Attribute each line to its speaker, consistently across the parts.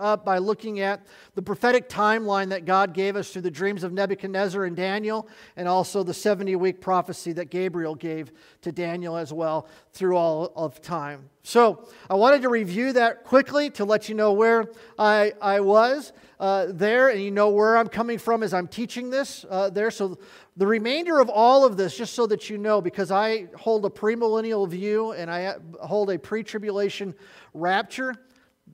Speaker 1: up by looking at the prophetic timeline that God gave us through the dreams of Nebuchadnezzar and Daniel, and also the 70 week prophecy that Gabriel gave to Daniel as well through all of time. So, I wanted to review that quickly to let you know where I, I was uh, there, and you know where I'm coming from as I'm teaching this uh, there. So, the remainder of all of this, just so that you know, because I hold a premillennial view and I hold a pre tribulation rapture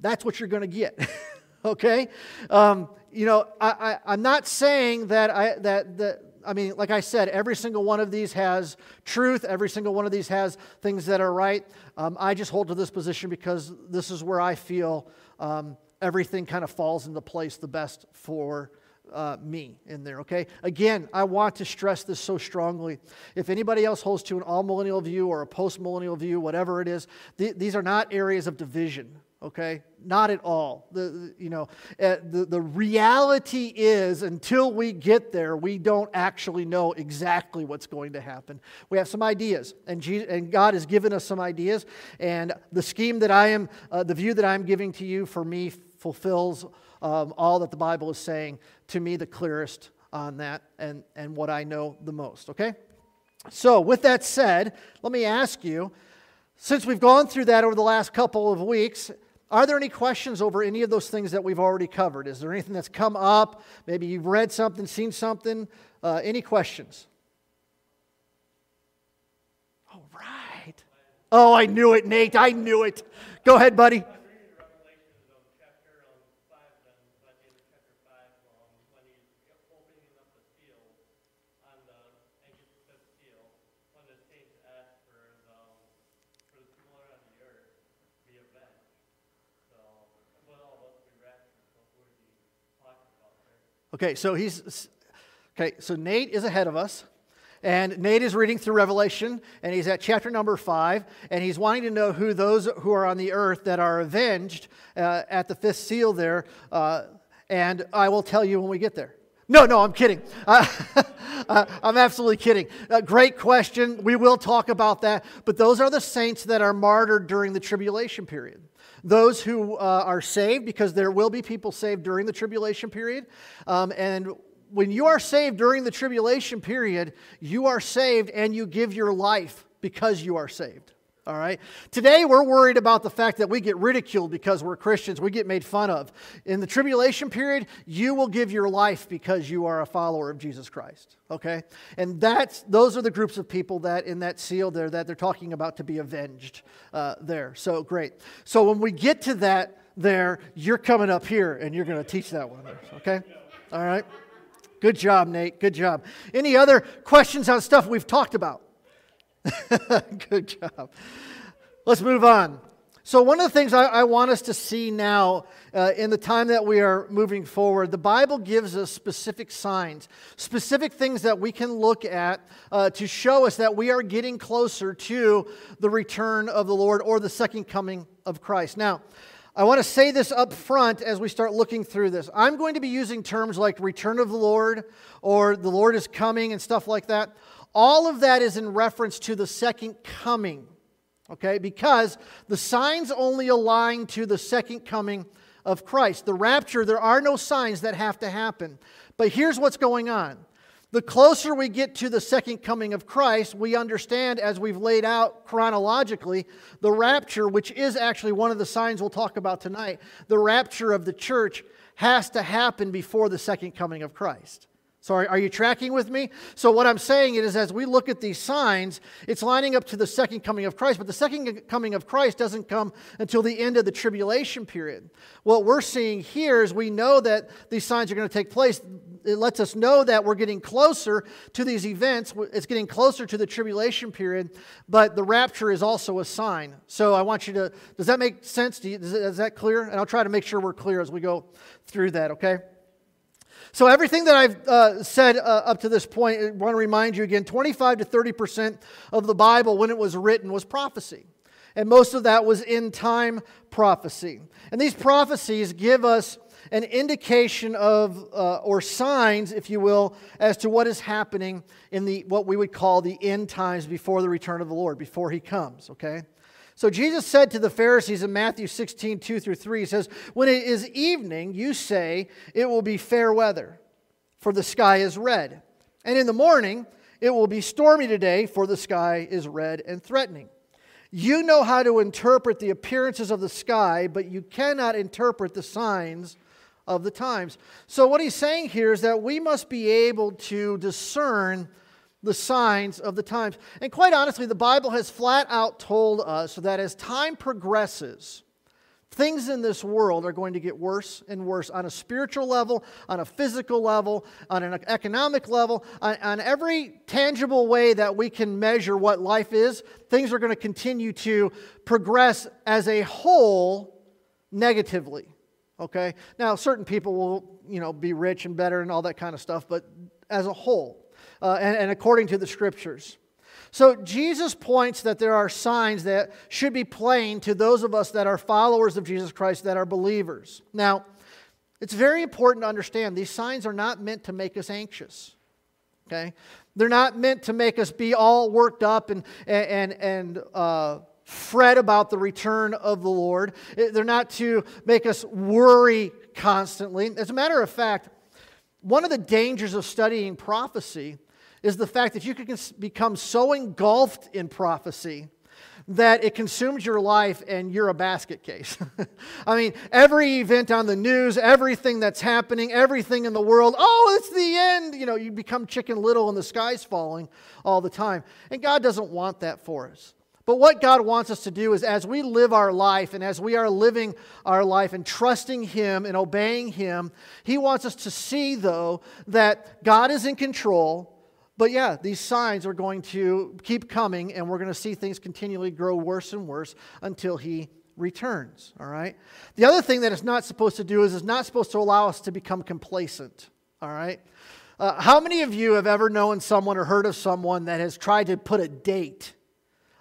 Speaker 1: that's what you're going to get. okay? Um, you know, I, I, am not saying that I, that, that, I mean, like I said, every single one of these has truth. Every single one of these has things that are right. Um, I just hold to this position because this is where I feel um, everything kind of falls into place the best for uh, me in there, okay? Again, I want to stress this so strongly. If anybody else holds to an amillennial view or a post-millennial view, whatever it is, th- these are not areas of division okay? Not at all. The, the you know uh, the, the reality is until we get there we don't actually know exactly what's going to happen. We have some ideas and, Jesus, and god has given us some ideas and the scheme that i am uh, the view that i'm giving to you for me fulfills um, all that the bible is saying to me the clearest on that and, and what i know the most okay? So with that said let me ask you since we've gone through that over the last couple of weeks, are there any questions over any of those things that we've already covered? Is there anything that's come up? Maybe you've read something, seen something. Uh, any questions? All right. Oh, I knew it, Nate. I knew it. Go ahead, buddy. Okay, so he's okay. So Nate is ahead of us, and Nate is reading through Revelation, and he's at chapter number five, and he's wanting to know who those who are on the earth that are avenged uh, at the fifth seal there. Uh, and I will tell you when we get there. No, no, I'm kidding. Uh, I'm absolutely kidding. Uh, great question. We will talk about that. But those are the saints that are martyred during the tribulation period those who uh, are saved, because there will be people saved during the tribulation period. Um, and when you are saved during the tribulation period, you are saved and you give your life because you are saved. All right. Today we're worried about the fact that we get ridiculed because we're Christians. We get made fun of. In the tribulation period, you will give your life because you are a follower of Jesus Christ. Okay? And that's those are the groups of people that in that seal there that they're talking about to be avenged uh, there. So great. So when we get to that there, you're coming up here and you're going to teach that one. Okay? All right. Good job, Nate. Good job. Any other questions on stuff we've talked about? Good job. Let's move on. So, one of the things I, I want us to see now uh, in the time that we are moving forward, the Bible gives us specific signs, specific things that we can look at uh, to show us that we are getting closer to the return of the Lord or the second coming of Christ. Now, I want to say this up front as we start looking through this. I'm going to be using terms like return of the Lord or the Lord is coming and stuff like that. All of that is in reference to the second coming, okay? Because the signs only align to the second coming of Christ. The rapture, there are no signs that have to happen. But here's what's going on. The closer we get to the second coming of Christ, we understand, as we've laid out chronologically, the rapture, which is actually one of the signs we'll talk about tonight, the rapture of the church has to happen before the second coming of Christ. Sorry, are you tracking with me? So, what I'm saying is, as we look at these signs, it's lining up to the second coming of Christ, but the second coming of Christ doesn't come until the end of the tribulation period. What we're seeing here is we know that these signs are going to take place. It lets us know that we're getting closer to these events. It's getting closer to the tribulation period, but the rapture is also a sign. So, I want you to, does that make sense? You, is that clear? And I'll try to make sure we're clear as we go through that, okay? So, everything that I've uh, said uh, up to this point, I want to remind you again 25 to 30% of the Bible, when it was written, was prophecy. And most of that was in time prophecy. And these prophecies give us an indication of, uh, or signs, if you will, as to what is happening in the what we would call the end times before the return of the Lord, before He comes. Okay, So Jesus said to the Pharisees in Matthew 16, 2 through 3, He says, When it is evening, you say, It will be fair weather, for the sky is red. And in the morning, it will be stormy today, for the sky is red and threatening. You know how to interpret the appearances of the sky, but you cannot interpret the signs of the times. So, what he's saying here is that we must be able to discern the signs of the times. And quite honestly, the Bible has flat out told us that as time progresses, things in this world are going to get worse and worse on a spiritual level, on a physical level, on an economic level, on, on every tangible way that we can measure what life is. Things are going to continue to progress as a whole negatively. Okay? Now, certain people will, you know, be rich and better and all that kind of stuff, but as a whole, uh, and, and according to the scriptures. So Jesus points that there are signs that should be plain to those of us that are followers of Jesus Christ, that are believers. Now, it's very important to understand these signs are not meant to make us anxious. Okay? They're not meant to make us be all worked up and, and, and uh, fret about the return of the Lord. They're not to make us worry constantly. As a matter of fact, one of the dangers of studying prophecy is the fact that you can become so engulfed in prophecy that it consumes your life and you're a basket case. I mean, every event on the news, everything that's happening, everything in the world, oh, it's the end. You know, you become chicken little and the sky's falling all the time. And God doesn't want that for us. But what God wants us to do is as we live our life and as we are living our life and trusting Him and obeying Him, He wants us to see, though, that God is in control. But yeah, these signs are going to keep coming, and we're going to see things continually grow worse and worse until He returns. All right? The other thing that it's not supposed to do is it's not supposed to allow us to become complacent. All right? Uh, how many of you have ever known someone or heard of someone that has tried to put a date?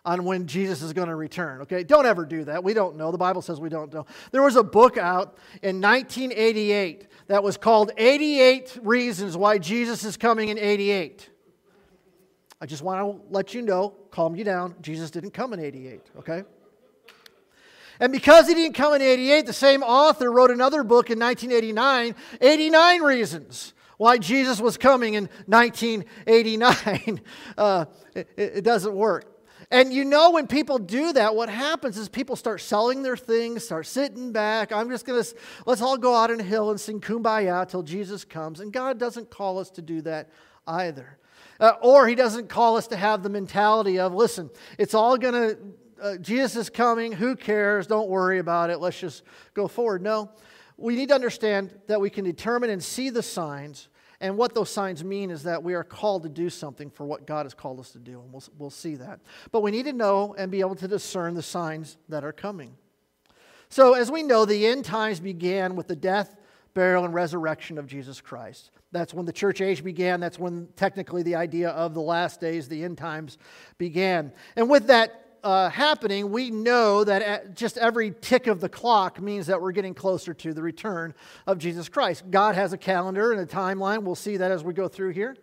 Speaker 1: on when Jesus is going to return. Okay, don't ever do that. We don't know. The Bible says we don't know. There was a book out in 1988 that was called 88 Reasons Why Jesus is Coming in 88. I just want to let you know, calm you down. Jesus didn't come in 88, okay? And because he didn't come in 88, the same author wrote another book in 1989, 89 Reasons Why Jesus was Coming in 1989. Uh, it, it doesn't work. And you know, when people do that, what happens is people start selling their things, start sitting back. I'm just going to, let's all go out on a hill and sing kumbaya till Jesus comes. And God doesn't call us to do that either. Uh, or He doesn't call us to have the mentality of, listen, it's all going to, uh, Jesus is coming. Who cares? Don't worry about it. Let's just go forward. No, we need to understand that we can determine and see the signs and what those signs mean is that we are called to do something for what God has called us to do, and we'll, we'll see that. But we need to know and be able to discern the signs that are coming. So, as we know, the end times began with the death, burial, and resurrection of Jesus Christ. That's when the church age began. That's when technically the idea of the last days, the end times, began. And with that uh, happening, we know that just every tick of the clock means that we're getting closer to the return of Jesus Christ. God has a calendar and a timeline. We'll see that as we go through here.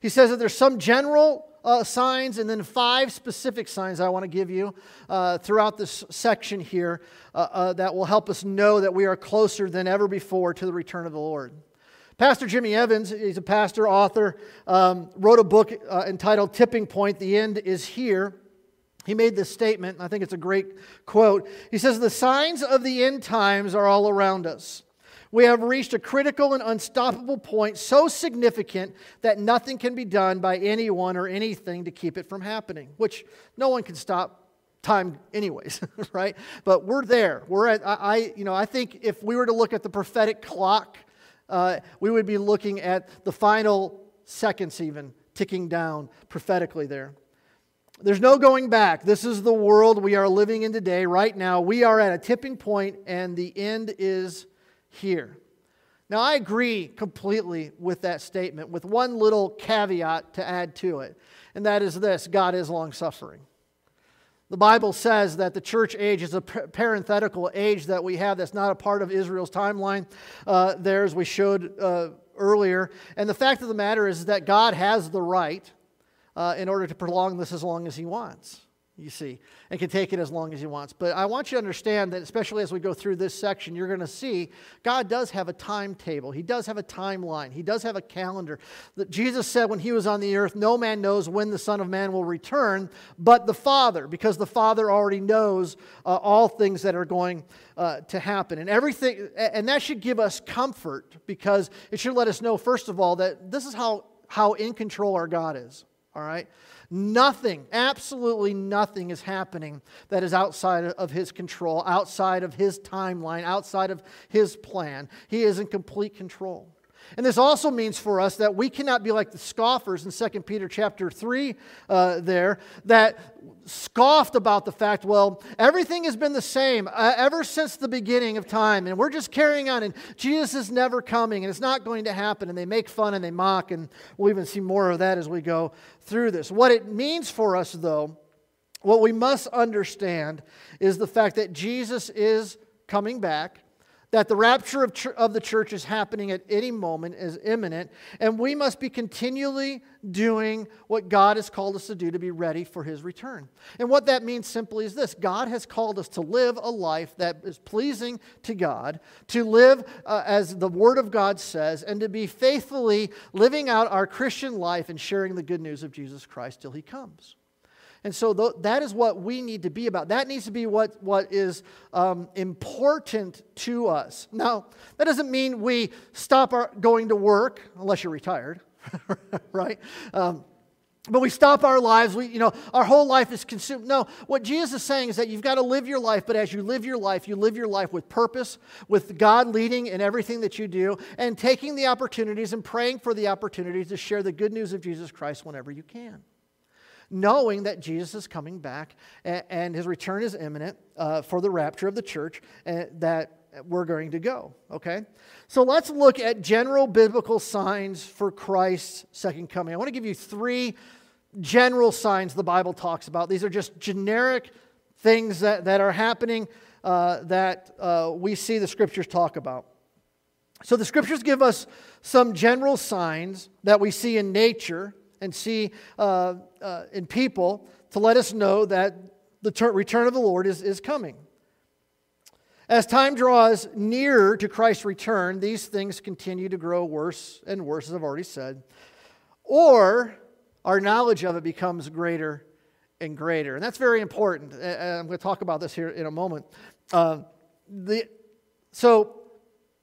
Speaker 1: He says that there's some general uh, signs and then five specific signs I want to give you uh, throughout this section here uh, uh, that will help us know that we are closer than ever before to the return of the Lord. Pastor Jimmy Evans, he's a pastor, author, um, wrote a book uh, entitled Tipping Point The End is Here. He made this statement, and I think it's a great quote. He says, The signs of the end times are all around us. We have reached a critical and unstoppable point so significant that nothing can be done by anyone or anything to keep it from happening, which no one can stop time anyways right but we're there we're at I, you know i think if we were to look at the prophetic clock uh, we would be looking at the final seconds even ticking down prophetically there there's no going back. This is the world we are living in today, right now. We are at a tipping point, and the end is here. Now, I agree completely with that statement, with one little caveat to add to it, and that is this God is long suffering. The Bible says that the church age is a parenthetical age that we have that's not a part of Israel's timeline uh, there, as we showed uh, earlier. And the fact of the matter is that God has the right uh, in order to prolong this as long as he wants. You see, and can take it as long as he wants. But I want you to understand that, especially as we go through this section, you're going to see God does have a timetable. He does have a timeline. He does have a calendar. That Jesus said when he was on the earth, no man knows when the Son of Man will return, but the Father, because the Father already knows uh, all things that are going uh, to happen. And everything, and that should give us comfort because it should let us know, first of all, that this is how, how in control our God is. All right? Nothing, absolutely nothing is happening that is outside of his control, outside of his timeline, outside of his plan. He is in complete control. And this also means for us that we cannot be like the scoffers in 2 Peter chapter 3 uh, there that scoffed about the fact, well, everything has been the same uh, ever since the beginning of time, and we're just carrying on, and Jesus is never coming, and it's not going to happen. And they make fun and they mock, and we'll even see more of that as we go through this. What it means for us, though, what we must understand is the fact that Jesus is coming back that the rapture of, of the church is happening at any moment, is imminent, and we must be continually doing what God has called us to do to be ready for his return. And what that means simply is this God has called us to live a life that is pleasing to God, to live uh, as the Word of God says, and to be faithfully living out our Christian life and sharing the good news of Jesus Christ till he comes. And so th- that is what we need to be about. That needs to be what, what is um, important to us. Now, that doesn't mean we stop our, going to work, unless you're retired, right? Um, but we stop our lives we you know our whole life is consumed no what jesus is saying is that you've got to live your life but as you live your life you live your life with purpose with god leading in everything that you do and taking the opportunities and praying for the opportunities to share the good news of jesus christ whenever you can knowing that Jesus is coming back and, his return is imminent uh, for the rapture of the church, and uh, that we're going to go. Okay? So let's look at general biblical signs for Christ's second coming. I want to give you three general signs the Bible talks about. These are just generic things that, that are happening uh, that uh, we see the scriptures talk about. So the scriptures give us some general signs that we see in nature and see uh, uh, in people to let us know that the ter- return of the Lord is, is coming. As time draws nearer to Christ's return, these things continue to grow worse and worse, as I've already said, or our knowledge of it becomes greater and greater. And that's very important. And I'm going to talk about this here in a moment. Uh, the, so,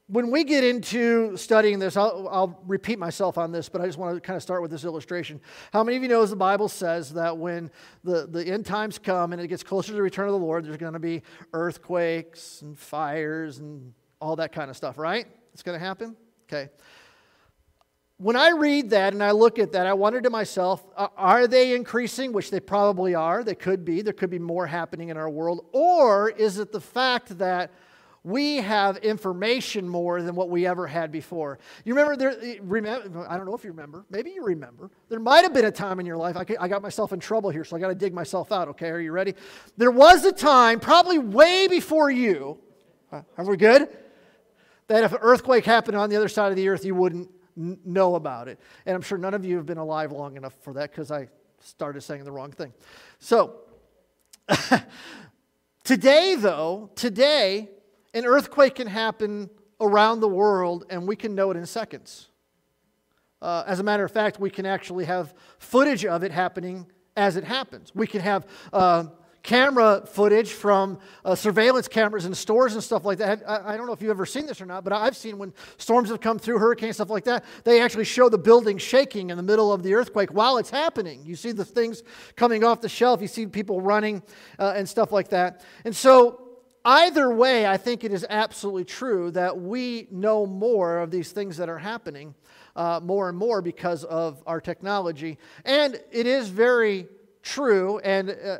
Speaker 1: when we get into studying this, I'll, I'll, repeat myself on this, but I just want to kind of start with this illustration. How many of you know the Bible says that when the, the end times come and it gets closer to the return of the Lord, there's going to be earthquakes and fires and all that kind of stuff, right? It's going to happen? Okay. When I read that and I look at that, I wonder to myself, are they increasing? Which they probably are. They could be. There could be more happening in our world. Or is it the fact that we have information more than what we ever had before. You remember there, remember, I don't know if you remember, maybe you remember. There might have been a time in your life, I, I got myself in trouble here, so I got to dig myself out, okay? Are you ready? There was a time, probably way before you, uh, are we good? That if an earthquake happened on the other side of the earth, you wouldn't n- know about it. And I'm sure none of you have been alive long enough for that because I started saying the wrong thing. So, today, though, today, an earthquake can happen around the world and we can know it in seconds. Uh, as a matter of fact, we can actually have footage of it happening as it happens. We can have uh, camera footage from uh, surveillance cameras in stores and stuff like that. I, I, don't know if you've ever seen this or not, but I've seen when storms have come through, hurricanes, stuff like that, they actually show the building shaking in the middle of the earthquake while it's happening. You see the things coming off the shelf, you see people running uh, and stuff like that. And so Either way, I think it is absolutely true that we know more of these things that are happening uh, more and more because of our technology. And it is very true and uh,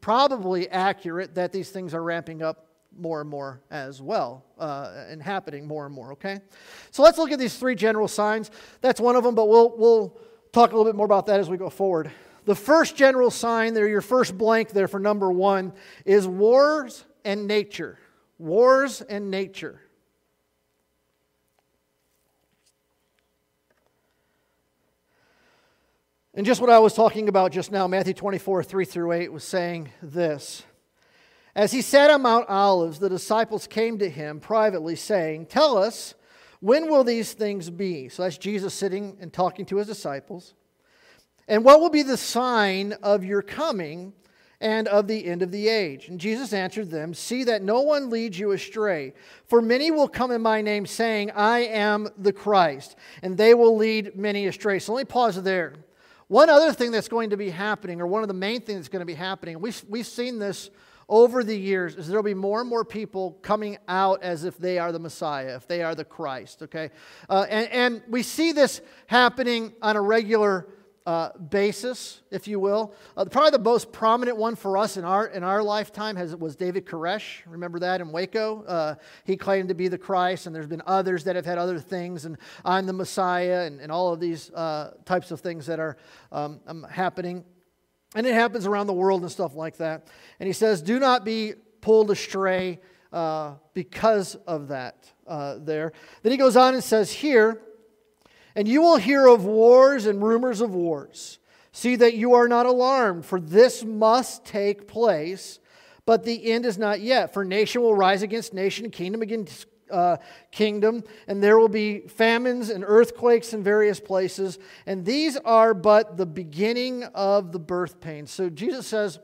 Speaker 1: probably accurate that these things are ramping up more and more as well uh, and happening more and more, okay? So let's look at these three general signs. That's one of them, but we'll, we'll talk a little bit more about that as we go forward. The first general sign there, your first blank there for number one, is wars and nature. Wars and nature. And just what I was talking about just now, Matthew 24, 3 through 8, was saying this. As he sat on Mount Olives, the disciples came to him privately, saying, Tell us, when will these things be? So that's Jesus sitting and talking to his disciples. And what will be the sign of your coming and of the end of the age? And Jesus answered them, See that no one leads you astray. For many will come in my name, saying, I am the Christ, and they will lead many astray. So let me pause there. One other thing that's going to be happening, or one of the main things that's going to be happening, we've, we've seen this over the years, is there'll be more and more people coming out as if they are the Messiah, if they are the Christ, okay? Uh, and, and we see this happening on a regular uh, basis, if you will. Uh, probably the most prominent one for us in our, in our lifetime has, was David Koresh. Remember that in Waco? Uh, he claimed to be the Christ, and there's been others that have had other things, and I'm the Messiah, and, and all of these uh, types of things that are um, um, happening. And it happens around the world and stuff like that. And he says, Do not be pulled astray uh, because of that uh, there. Then he goes on and says, Here, and you will hear of wars and rumors of wars. See that you are not alarmed, for this must take place, but the end is not yet. For nation will rise against nation, kingdom against uh, kingdom, and there will be famines and earthquakes in various places. And these are but the beginning of the birth pains. So Jesus says,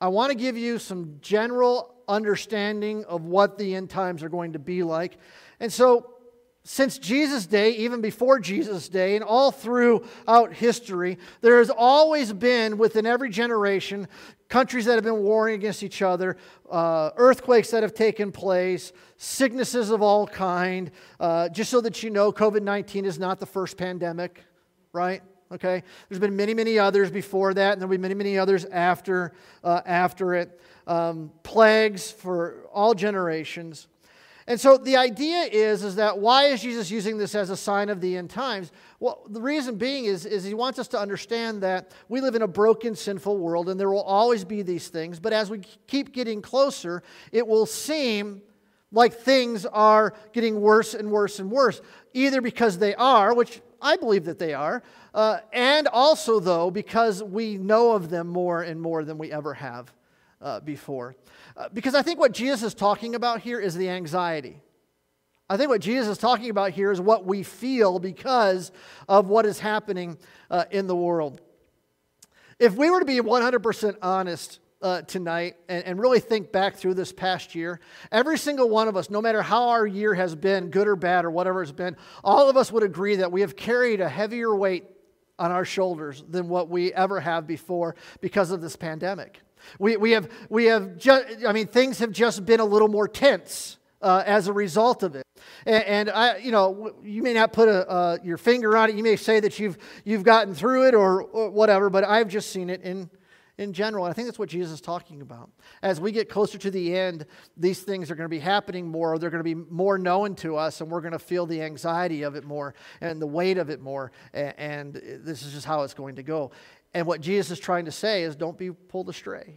Speaker 1: I want to give you some general understanding of what the end times are going to be like. And so since Jesus' day, even before Jesus' day, and all throughout history, there has always been within every generation countries that have been warring against each other, uh, earthquakes that have taken place, sicknesses of all kind. Uh, just so that you know, COVID 19 is not the first pandemic, right? Okay? There's been many, many others before that, and there'll be many, many others after, uh, after it. Um, plagues for all generations. And so the idea is, is that why is Jesus using this as a sign of the end times? Well, the reason being is, is he wants us to understand that we live in a broken, sinful world, and there will always be these things. But as we keep getting closer, it will seem like things are getting worse and worse and worse, either because they are, which I believe that they are, uh, and also, though, because we know of them more and more than we ever have uh, before. Uh, because I think what Jesus is talking about here is the anxiety. I think what Jesus is talking about here is what we feel because of what is happening uh, in the world. If we were to be 100% honest uh, tonight and, and, really think back through this past year, every single one of us, no matter how our year has been, good or bad or whatever it's been, all of us would agree that we have carried a heavier weight on our shoulders than what we ever have before because of this pandemic. We, we have, we have just, I mean, things have just been a little more tense uh, as a result of it. And, and, I, you know, you may not put a, uh, your finger on it. You may say that you've, you've gotten through it or, or whatever, but I've just seen it in, in general. I think that's what Jesus is talking about. As we get closer to the end, these things are going to be happening more. They're going to be more known to us, and we're going to feel the anxiety of it more and the weight of it more. And, and this is just how it's going to go. And what Jesus is trying to say is don't be pulled astray.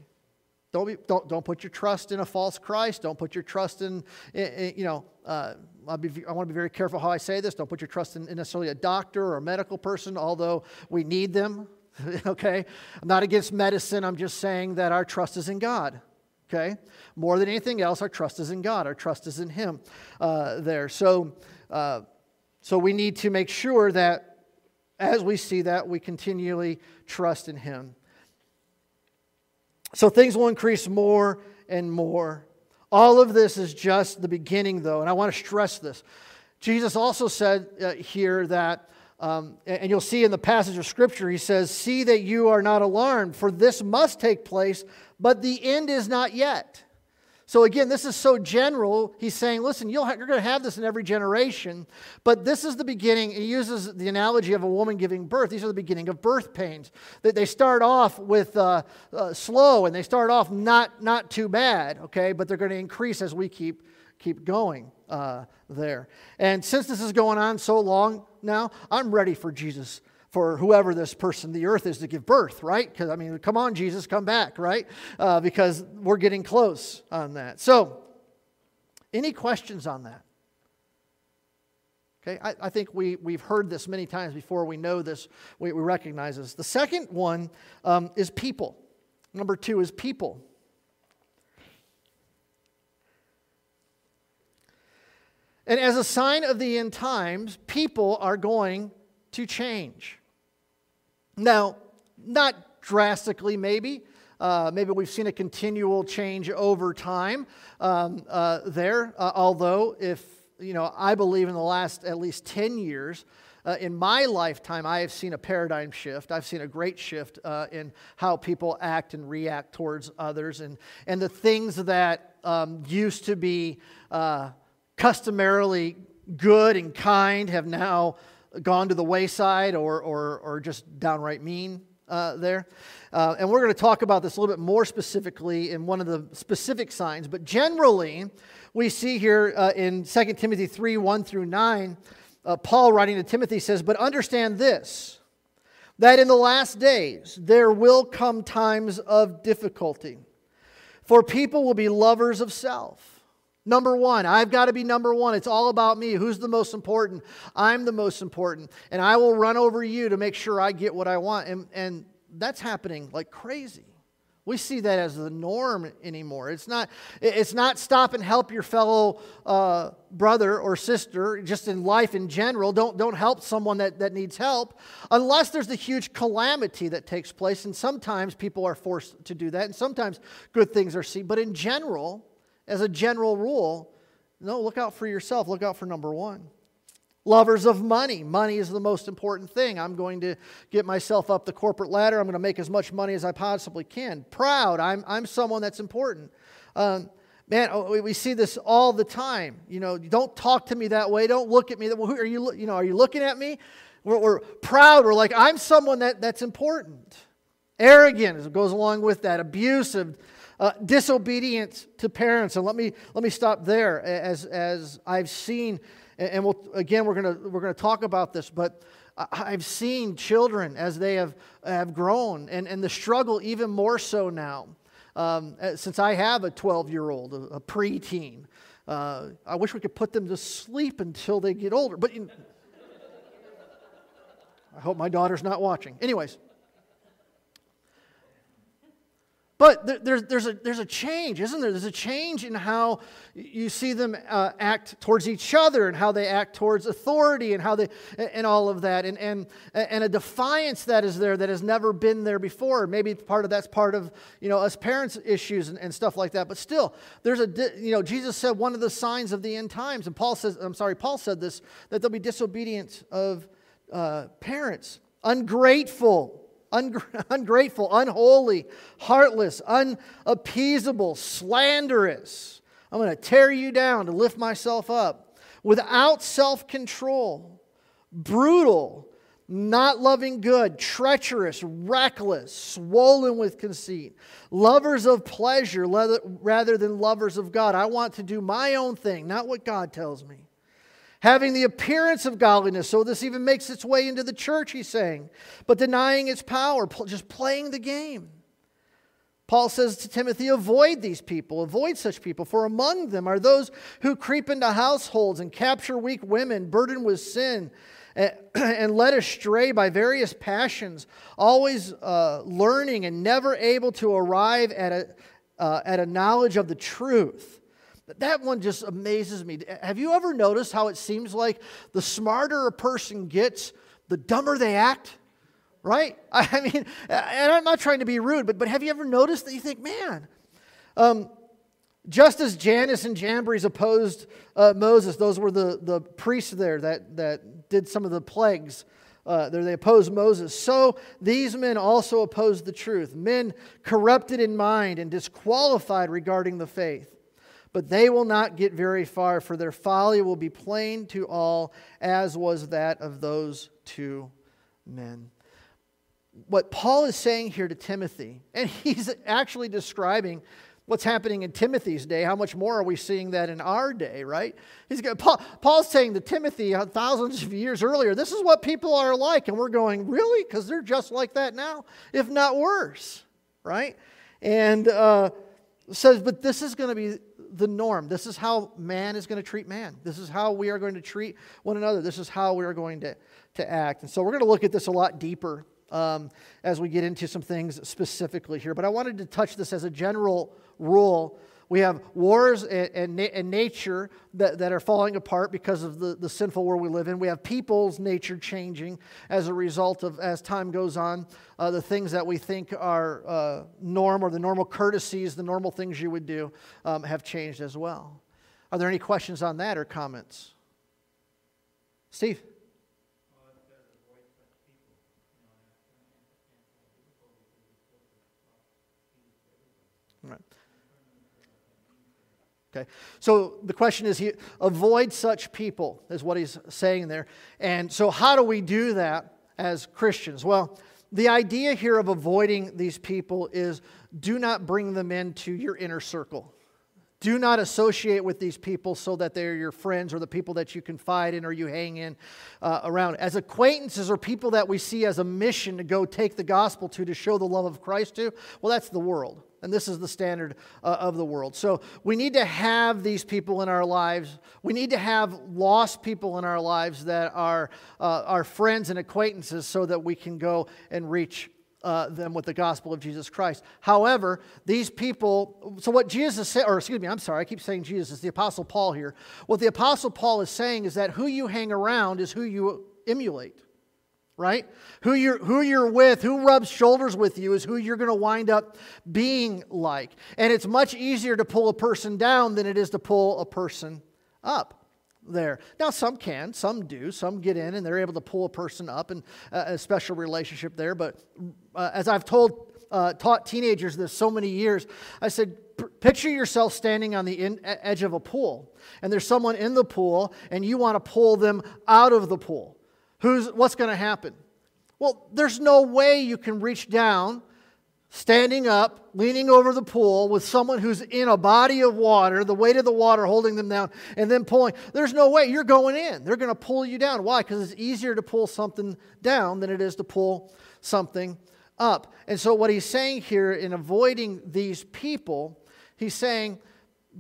Speaker 1: Don't, be, don't, don't put your trust in a false Christ. Don't put your trust in, in, in you know, uh, be, i want to be very careful how I say this. Don't put your trust in, in necessarily a doctor or a medical person, although we need them. okay? I'm not against medicine. I'm just saying that our trust is in God. Okay? More than anything else, our trust is in God. Our trust is in Him uh, there. So, uh, so we need to make sure that as we see that, we continually trust in Him. So things will increase more and more. All of this is just the beginning, though, and I want to stress this. Jesus also said uh, here that, um, and you'll see in the passage of Scripture, he says, See that you are not alarmed, for this must take place, but the end is not yet. So again, this is so general. He's saying, listen, you are going to have this in every generation, but this is the beginning. He uses the analogy of a woman giving birth. These are the beginning of birth pains. That they start off with uh, uh, slow and they start off not not too bad, okay, but they're going to increase as we keep keep going uh, there. And since this is going on so long now, I'm ready for Jesus for whoever this person, the earth, is to give birth, right? Because, I mean, come on, Jesus, come back, right? Uh, because we're getting close on that. So, any questions on that? Okay, I, I, think we, we've heard this many times before. We know this, we, we recognize this. The second one um, is people. Number two is people. And as a sign of the end times, people are going to change. Now, not drastically, maybe. Uh, maybe we've seen a continual change over time um, uh, there. Uh, although, if you know, I believe in the last at least 10 years, uh, in my lifetime, I have seen a paradigm shift. I've seen a great shift uh, in how people act and react towards others. And, and the things that um, used to be uh, customarily good and kind have now gone to the wayside or, or, or just downright mean uh, there. Uh, and we're going to talk about this a little bit more specifically in one of the specific signs. But generally, we see here uh, in 2 Timothy 3 1 through 9, uh, Paul writing to Timothy says, But understand this, that in the last days there will come times of difficulty, for people will be lovers of self Number one, I've got to be number one. It's all about me. Who's the most important? I'm the most important. And I will run over you to make sure I get what I want. And, and that's happening like crazy. We see that as the norm anymore. It's not, it's not stop and help your fellow uh, brother or sister, just in life in general. Don't, don't help someone that, that needs help unless there's a huge calamity that takes place. And sometimes people are forced to do that, and sometimes good things are seen. But in general, as a general rule, no, look out for yourself. Look out for number one. Lovers of money. Money is the most important thing. I'm going to get myself up the corporate ladder. I'm going to make as much money as I possibly can. Proud. I'm, I'm someone that's important. Um, man, oh, we see this all the time. You know, don't talk to me that way. Don't look at me. That, well, who are you? You know, are you looking at me? We're, we're proud. We're like, I'm someone that, that's important. Arrogant goes along with that. Abusive uh, disobedience to parents. And let me, let me stop there as, as I've seen, and we'll, again, we're going we're gonna talk about this, but I've seen children as they have, have grown and, and the struggle even more so now. Um, uh, since I have a 12 year old, a, a preteen, uh, I wish we could put them to sleep until they get older. But I hope my daughter's not watching. Anyways, But there's, there's, a, there's a change, isn't there? There's a change in how you see them uh, act towards each other and how they act towards authority and how they, and all of that. And, and, and a defiance that is there that has never been there before. Maybe part of that's part of, you know, us parents' issues and, and stuff like that. But still, there's a, you know, Jesus said one of the signs of the end times, and Paul says, I'm sorry, Paul said this, that there'll be disobedience of uh, parents, ungrateful ungrateful, unholy, heartless, unappeasable, slanderous. I'm going to tear you down to lift myself up. Without self control, brutal, not loving good, treacherous, reckless, swollen with conceit, lovers of pleasure rather than lovers of God. I want to do my own thing, not what God tells me having the appearance of godliness. So this even makes its way into the church, he's saying, but denying its power, just playing the game. Paul says to Timothy, avoid these people, avoid such people, for among them are those who creep into households and capture weak women, burdened with sin, and led astray by various passions, always uh, learning and never able to arrive at a, uh, at a knowledge of the truth. That one just amazes me. Have you ever noticed how it seems like the smarter a person gets, the dumber they act? Right? I mean, and I'm not trying to be rude, but, but have you ever noticed that you think, man, um, just as Jannes and Jambres opposed uh, Moses, those were the, the priests there that, that did some of the plagues. Uh, they opposed Moses. So these men also opposed the truth. Men corrupted in mind and disqualified regarding the faith but they will not get very far, for their folly will be plain to all, as was that of those two men. What Paul is saying here to Timothy, and he's actually describing what's happening in Timothy's day. How much more are we seeing that in our day, right? He's Paul, Paul's saying to Timothy uh, thousands of years earlier, this is what people are like. And we're going, really? Because they're just like that now, if not worse, right? And uh, says, but this is going to be the norm. This is how man is going to treat man. This is how we are going to treat one another. This is how we are going to, to act. And so we're going to look at this a lot deeper um, as we get into some things specifically here. But I wanted to touch this as a general rule we have wars and, and, nature that, that are falling apart because of the, the sinful world we live in. We have people's nature changing as a result of, as time goes on, uh, the things that we think are uh, norm or the normal courtesies, the normal things you would do, um, have changed as well. Are there any questions on that or comments? Steve? Okay? So the question is, he, avoid such people, is what he's saying there. And so, how do we do that as Christians? Well, the idea here of avoiding these people is do not bring them into your inner circle. Do not associate with these people so that they're your friends or the people that you confide in or you hang in uh, around. As acquaintances or people that we see as a mission to go take the gospel to, to show the love of Christ to, well, that's the world. And this is the standard uh, of the world. So we need to have these people in our lives. We need to have lost people in our lives that are uh, our friends and acquaintances so that we can go and reach uh, them with the gospel of Jesus Christ. However, these people, so what Jesus said, or excuse me, I'm sorry, I keep saying Jesus, it's the Apostle Paul here. What the Apostle Paul is saying is that who you hang around is who you emulate right? Who you're, who you're with, who rubs shoulders with you, is who you're going to wind up being like. And it's much easier to pull a person down than it is to pull a person up there. Now, some can, some do, some get in and they're able to pull a person up and uh, a special relationship there. But uh, as I've told, uh, taught teenagers this so many years, I said, picture yourself standing on the in, edge of a pool, and there's someone in the pool, and you want to pull them out of the pool. Who's, what's going to happen? Well, there's no way you can reach down, standing up, leaning over the pool with someone who's in a body of water, the weight of the water holding them down, and then pulling. There's no way. You're going in. They're going to pull you down. Why? Because it's easier to pull something down than it is to pull something up. And so, what he's saying here in avoiding these people, he's saying,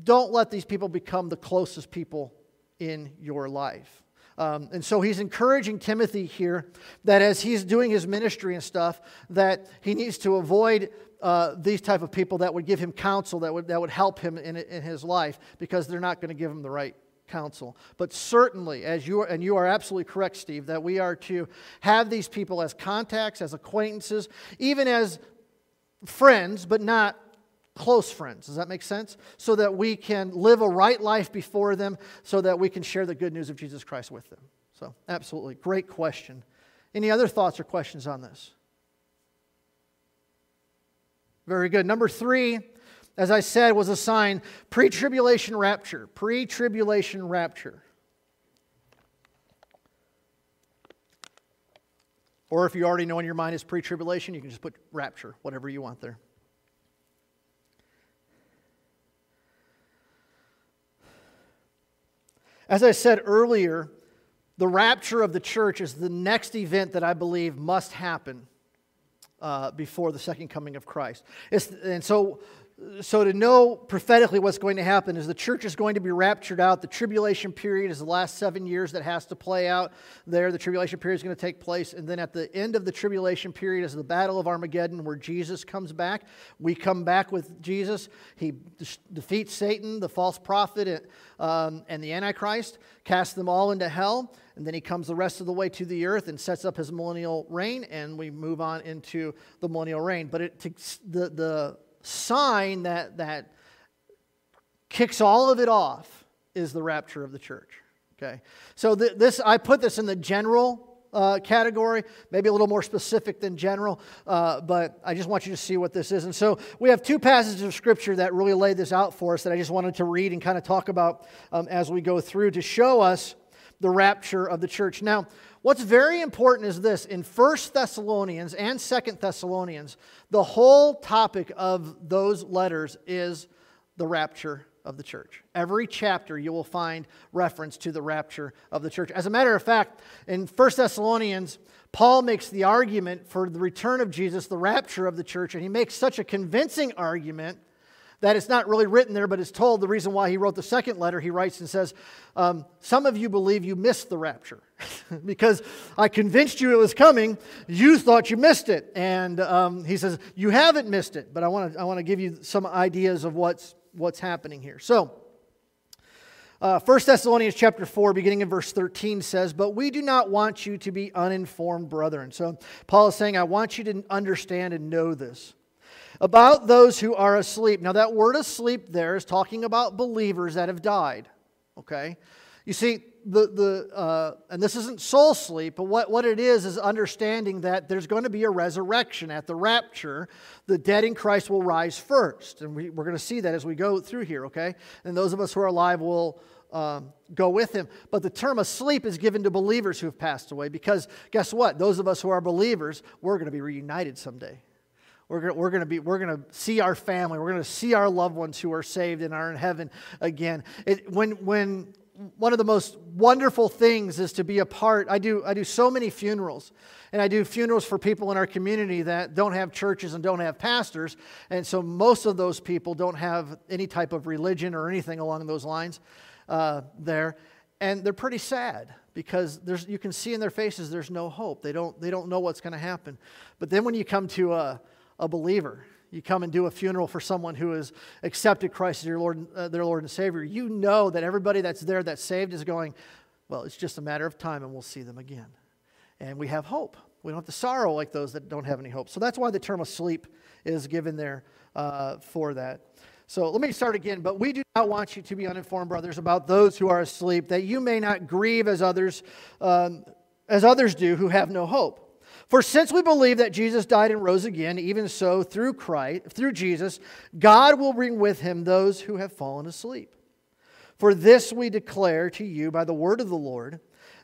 Speaker 1: don't let these people become the closest people in your life. Um, and so he's encouraging Timothy here that as he's doing his ministry and stuff, that he needs to avoid uh, these type of people that would give him counsel that would, that would help him in, in his life because they're not going to give him the right counsel. But certainly, as you are, and you are absolutely correct, Steve, that we are to have these people as contacts, as acquaintances, even as friends, but not close friends. Does that make sense? So that we can live a right life before them, so that we can share the good news of Jesus Christ with them. So, absolutely. Great question. Any other thoughts or questions on this? Very good. Number three, as I said, was a sign pre tribulation rapture. Pre tribulation rapture. Or if you already know in your mind is pre tribulation, you can just put rapture, whatever you want there. As I said earlier, the rapture of the church is the next event that I believe must happen uh, before the second coming of Christ. It's, and so so to know prophetically what's going to happen is the church is going to be raptured out. The tribulation period is the last seven years that has to play out there. The tribulation period is going to take place. And then at the end of the tribulation period is the battle of Armageddon where Jesus comes back. We come back with Jesus. He defeats Satan, the false prophet, um, and the Antichrist, casts them all into hell. And then he comes the rest of the way to the earth and sets up his millennial reign, and we move on into the millennial reign. But it, the, the sign that, that kicks all of it off is the rapture of the church. Okay, so th- this I put this in the general uh, category, maybe a little more specific than general, uh, but I just want you to see what this is. And so we have two passages of scripture that really lay this out for us that I just wanted to read and kind of talk about um, as we go through to show us the rapture of the church. Now, What's very important is this in First Thessalonians and Second Thessalonians, the whole topic of those letters is the rapture of the church. Every chapter you will find reference to the rapture of the church. As a matter of fact, in First Thessalonians, Paul makes the argument for the return of Jesus, the rapture of the church, and he makes such a convincing argument that it's not really written there, but it's told the reason why he wrote the second letter. He writes and says, um, Some of you believe you missed the rapture because I convinced you it was coming. You thought you missed it. And um, he says, You haven't missed it, but I want to I wanna give you some ideas of what's, what's happening here. So, uh, 1 Thessalonians chapter 4, beginning in verse 13, says, But we do not want you to be uninformed, brethren. So Paul is saying, I want you to understand and know this about those who are asleep. Now, that word asleep there is talking about believers that have died. Okay? You see, the, the, uh, and this isn't soul sleep, but what, what it is is understanding that there's going to be a resurrection at the rapture. The dead in Christ will rise first. And we, we're going to see that as we go through here, okay? And those of us who are alive will um, go with him. But the term asleep is given to believers who have passed away because guess what? Those of us who are believers, we're going to be reunited someday. We're we're going to be we're going to see our family. We're going to see our loved ones who are saved and are in heaven again. It, when when one of the most wonderful things is to be a part. I do I do so many funerals, and I do funerals for people in our community that don't have churches and don't have pastors, and so most of those people don't have any type of religion or anything along those lines uh, there, and they're pretty sad because there's you can see in their faces there's no hope. They don't they don't know what's going to happen. But then when you come to a a believer. You come and do a funeral for someone who has accepted Christ as your Lord, uh, their Lord and Savior. You know that everybody that's there that's saved is going, well, it's just a matter of time and we'll see them again. And we have hope. We don't have to sorrow like those that don't have any hope. So that's why the term asleep is given there uh, for that. So let me start again. But we do not want you to be uninformed, brothers, about those who are asleep, that you may not grieve as others, um, as others do who have no hope. For since we believe that Jesus died and rose again, even so through Christ, through Jesus, God will bring with him those who have fallen asleep. For this we declare to you by the word of the Lord,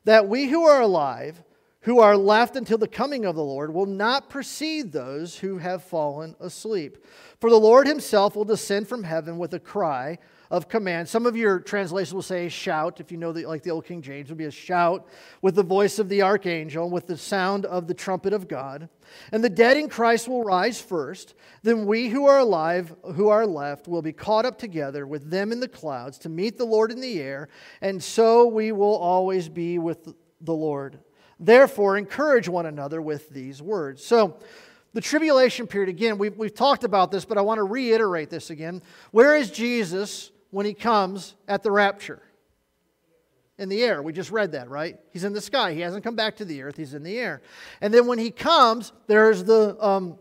Speaker 1: that we who are alive, who are left until the coming of the Lord, will not precede those who have fallen asleep. For the Lord himself will descend from heaven with a cry of command. Some of your translations will say shout, if you know that, like the old King James, would be a shout with the voice of the archangel, with the sound of the trumpet of God. And the dead in Christ will rise first. Then we who are alive, who are left, will be caught up together with them in the clouds to meet the Lord in the air, and so we will always be with the Lord. Therefore, encourage one another with these words. So, the tribulation period, again, we've, we've talked about this, but I want to reiterate this again. Where is Jesus when he comes at the rapture? In the air. We just read that, right? He's in the sky. He hasn't come back to the earth. He's in the air. And then when he comes, there's the. Um,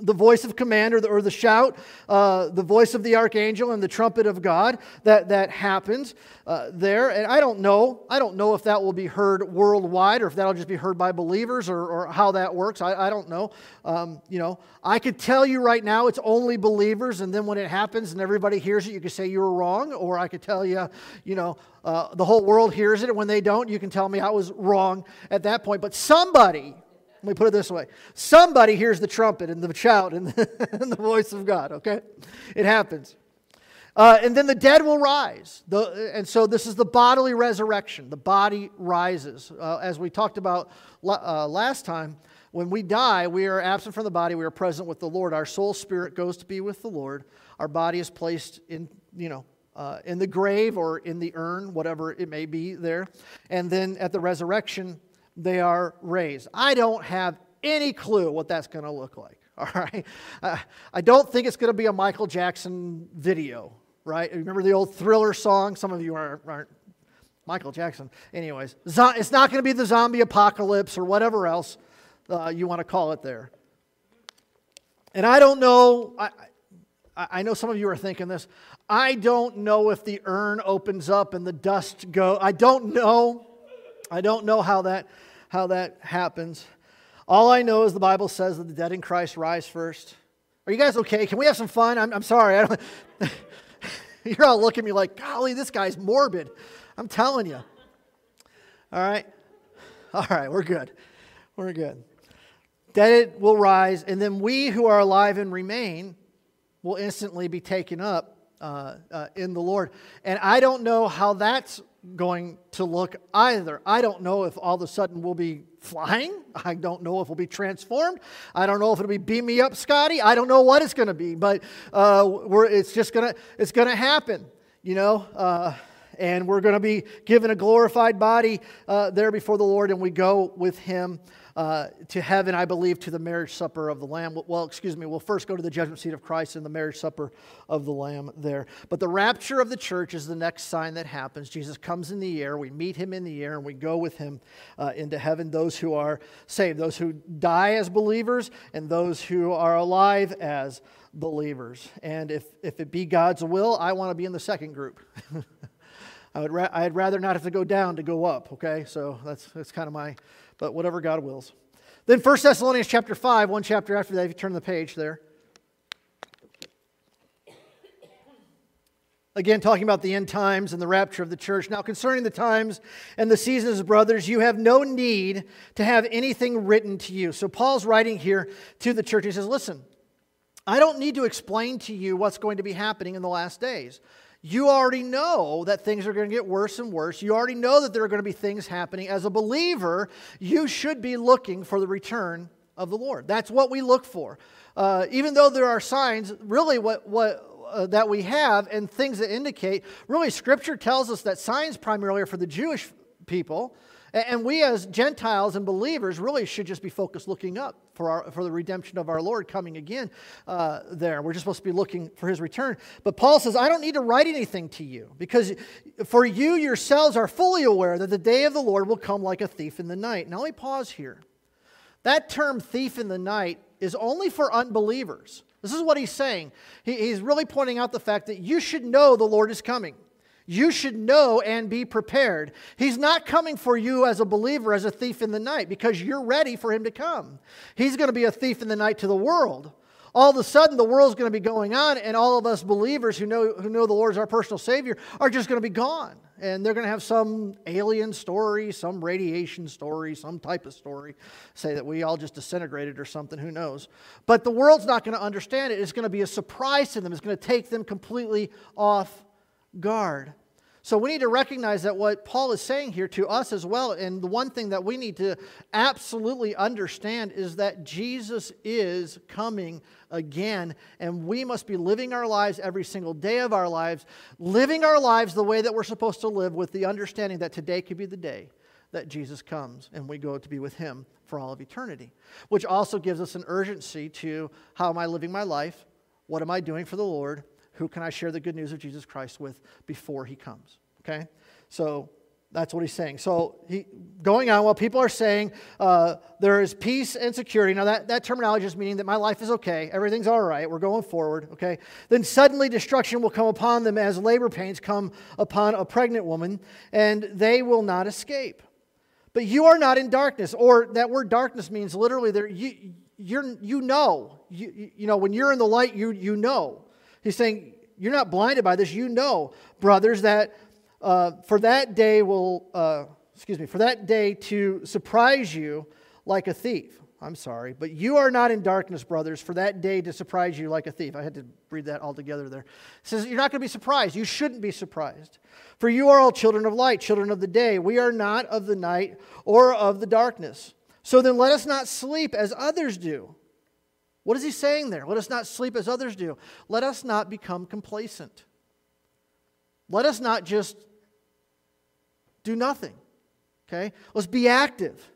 Speaker 1: the voice of command or the, or the shout, uh, the voice of the archangel and the trumpet of God that, that happens uh, there. And I don't know. I don't know if that will be heard worldwide or if that'll just be heard by believers or, or how that works. I, I don't know. Um, you know, I could tell you right now it's only believers, and then when it happens and everybody hears it, you could say you were wrong. Or I could tell you, you know, uh, the whole world hears it, and when they don't, you can tell me I was wrong at that point. But somebody let me put it this way somebody hears the trumpet and the shout and the, and the voice of God, okay? It happens. Uh, and then the dead will rise. The, and so this is the bodily resurrection. The body rises. Uh, as we talked about uh, last time, when we die, we are absent from the body, we are present with the Lord. Our soul spirit goes to be with the Lord. Our body is placed in, you know, uh, in the grave or in the urn, whatever it may be there. And then at the resurrection, they are raised. I don't have any clue what that's going to look like. All right. I don't think it's going to be a Michael Jackson video, right? Remember the old thriller song? Some of you aren't, aren't Michael Jackson. Anyways, it's not going to be the zombie apocalypse or whatever else uh, you want to call it there. And I don't know, I, I know some of you are thinking this. I don't know if the urn opens up and the dust go. I don't know. I don't know how that, how that happens. All I know is the Bible says that the dead in Christ rise first. Are you guys okay? Can we have some fun? I'm, I'm sorry. I don't, you're all looking at me like, golly, this guy's morbid. I'm telling you. All right? All right, we're good. We're good. Dead will rise, and then we who are alive and remain will instantly be taken up uh, uh, in the Lord. And I don't know how that's going to look either. I don't know if all of a sudden we'll be flying. I don't know if we'll be transformed. I don't know if it'll be beam me up, Scotty. I don't know what it's going to be, but uh, it's just going to it's going to happen. You know. Uh, and we're going to be given a glorified body uh, there before the Lord, and we go with Him uh, to heaven, I believe, to the marriage supper of the Lamb. Well, excuse me, we'll first go to the judgment seat of Christ and the marriage supper of the Lamb there. But the rapture of the church is the next sign that happens. Jesus comes in the air, we meet him in the air, and we go with him uh, into heaven. Those who are saved, those who die as believers, and those who are alive as believers. And if, if it be God's will, I want to be in the second group. I would ra- I'd rather not have to go down to go up, okay? So that's, that's kind of my but whatever God wills. Then 1 Thessalonians chapter 5, one chapter after that, if you turn the page there. Again, talking about the end times and the rapture of the church. Now, concerning the times and the seasons, brothers, you have no need to have anything written to you. So, Paul's writing here to the church. He says, Listen, I don't need to explain to you what's going to be happening in the last days you already know that things are going to get worse and worse. You already know that there are going to be things happening. As a believer, you should be looking for the return of the Lord. That's what we look for. Uh, even though there are signs, really, what, what uh, that we have and things that indicate, really, Scripture tells us that signs primarily are for the Jewish people. And we as Gentiles and believers really should just be focused looking up for, our, for the redemption of our Lord coming again uh, there. We're just supposed to be looking for his return. But Paul says, I don't need to write anything to you because for you yourselves are fully aware that the day of the Lord will come like a thief in the night. Now let me pause here. That term thief in the night is only for unbelievers. This is what he's saying. He, he's really pointing out the fact that you should know the Lord is coming. You should know and be prepared. He's not coming for you as a believer, as a thief in the night, because you're ready for him to come. He's going to be a thief in the night to the world. All of a sudden, the world's going to be going on, and all of us believers who know, who know the Lord as our personal Savior are just going to be gone. And they're going to have some alien story, some radiation story, some type of story, say that we all just disintegrated or something, who knows. But the world's not going to understand it. It's going to be a surprise to them, it's going to take them completely off guard. So we need to recognize that what Paul is saying here to us as well, and the one thing that we need to absolutely understand is that Jesus is coming again, and we must be living our lives every single day of our lives, living our lives the way that we're supposed to live with the understanding that today could be the day that Jesus comes and we go to be with him for all of eternity, which also gives us an urgency to how am I living my life? What am I doing for the Lord? Who can I share the good news of Jesus Christ with before he comes? Okay? So that's what he's saying. So he, going on, while people are saying uh, there is peace and security, now that, that terminology is meaning that my life is okay, everything's all right, we're going forward, okay? Then suddenly destruction will come upon them as labor pains come upon a pregnant woman, and they will not escape. But you are not in darkness, or that word darkness means literally there, you, you're, you know. You, you know, when you're in the light, you, you know. He's saying, You're not blinded by this. You know, brothers, that uh, for that day will, uh, excuse me, for that day to surprise you like a thief. I'm sorry, but you are not in darkness, brothers, for that day to surprise you like a thief. I had to read that all together there. It says, You're not going to be surprised. You shouldn't be surprised. For you are all children of light, children of the day. We are not of the night or of the darkness. So then let us not sleep as others do. What is he saying there? Let us not sleep as others do. Let us not become complacent. Let us not just do nothing. Okay? Let's be active.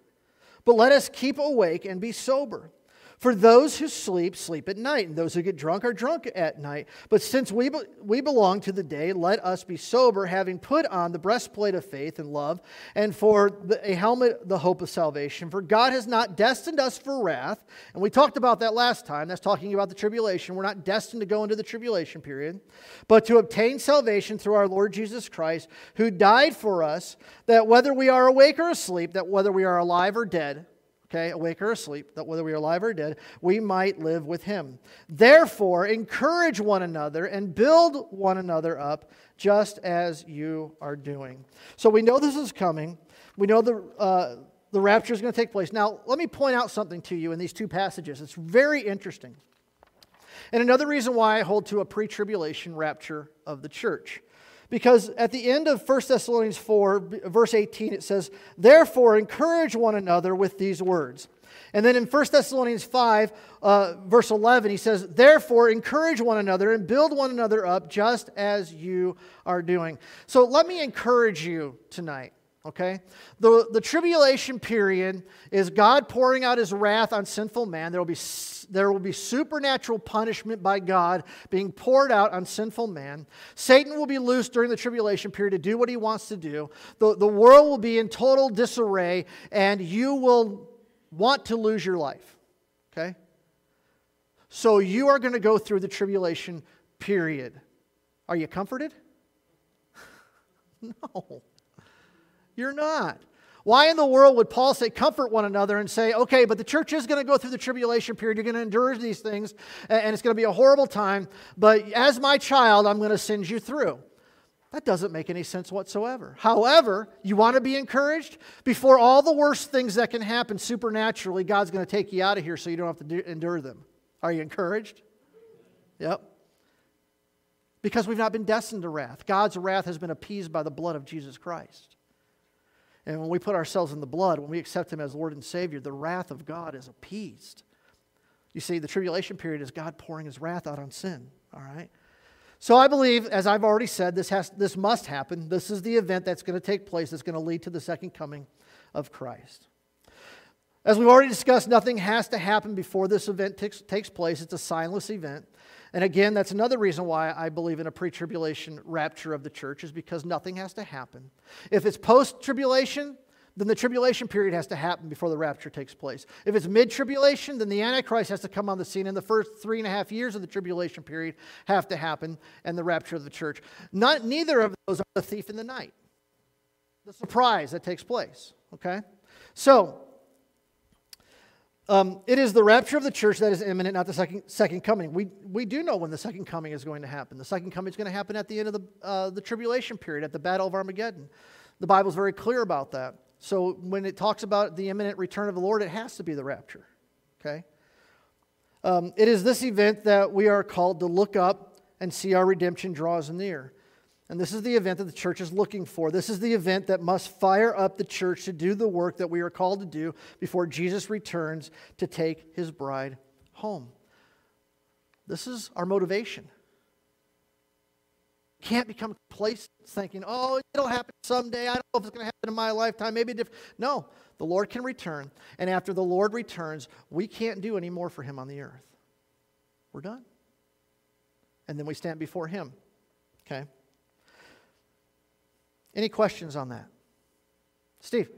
Speaker 1: But let us keep awake and be sober. For those who sleep, sleep at night, and those who get drunk are drunk at night. But since we, be, we belong to the day, let us be sober, having put on the breastplate of faith and love, and for the, a helmet, the hope of salvation. For God has not destined us for wrath. And we talked about that last time. That's talking about the tribulation. We're not destined to go into the tribulation period, but to obtain salvation through our Lord Jesus Christ, who died for us, that whether we are awake or asleep, that whether we are alive or dead, okay, awake or asleep, that whether we are alive or dead, we might live with him. Therefore, encourage one another and build one another up, just as you are doing. So we know this is coming. We know the, uh, the rapture is going to take place. Now, let me point out something to you in these two passages. It's very interesting. And another reason why I hold to a pre tribulation rapture of the church. Because at the end of 1 Thessalonians 4, verse 18, it says, Therefore, encourage one another with these words. And then in 1 Thessalonians 5, uh, verse 11, he says, Therefore, encourage one another and build one another up just as you are doing. So let me encourage you tonight okay? The, the tribulation period is God pouring out his wrath on sinful man. There will, be, there will be supernatural punishment by God being poured out on sinful man. Satan will be loose during the tribulation period to do what he wants to do. The, the world will be in total disarray, and you will want to lose your life, okay? So you are going to go through the tribulation period. Are you comforted? no. You're not. Why in the world would Paul say, comfort one another and say, okay, but the church is going to go through the tribulation period. You're going to endure these things, and it's going to be a horrible time, but as my child, I'm going to send you through. That doesn't make any sense whatsoever. However, you want to be encouraged? Before all the worst things that can happen supernaturally, God's going to take you out of here so you don't have to endure them. Are you encouraged? Yep. Because we've not been destined to wrath. God's wrath has been appeased by the blood of Jesus Christ. And when we put ourselves in the blood, when we accept Him as Lord and Savior, the wrath of God is appeased. You see, the tribulation period is God pouring His wrath out on sin. All right? So I believe, as I've already said, this, has, this must happen. This is the event that's going to take place that's going to lead to the second coming of Christ. As we've already discussed, nothing has to happen before this event takes, takes place. It's a signless event. And again, that's another reason why I believe in a pre tribulation rapture of the church, is because nothing has to happen. If it's post tribulation, then the tribulation period has to happen before the rapture takes place. If it's mid tribulation, then the Antichrist has to come on the scene, and the first three and a half years of the tribulation period have to happen, and the rapture of the church. Not, neither of those are the thief in the night, the surprise that takes place. Okay? So, um, it is the rapture of the church that is imminent, not the second, second coming. We, we do know when the second coming is going to happen. The second coming is going to happen at the end of the, uh, the tribulation period, at the Battle of Armageddon. The Bible is very clear about that. So when it talks about the imminent return of the Lord, it has to be the rapture. Okay? Um, it is this event that we are called to look up and see our redemption draws near. And this is the event that the church is looking for. This is the event that must fire up the church to do the work that we are called to do before Jesus returns to take his bride home. This is our motivation. Can't become complacent thinking, oh, it'll happen someday. I don't know if it's going to happen in my lifetime. Maybe different. No, the Lord can return. And after the Lord returns, we can't do any more for him on the earth. We're done. And then we stand before him. Okay? Any questions on that? Steve?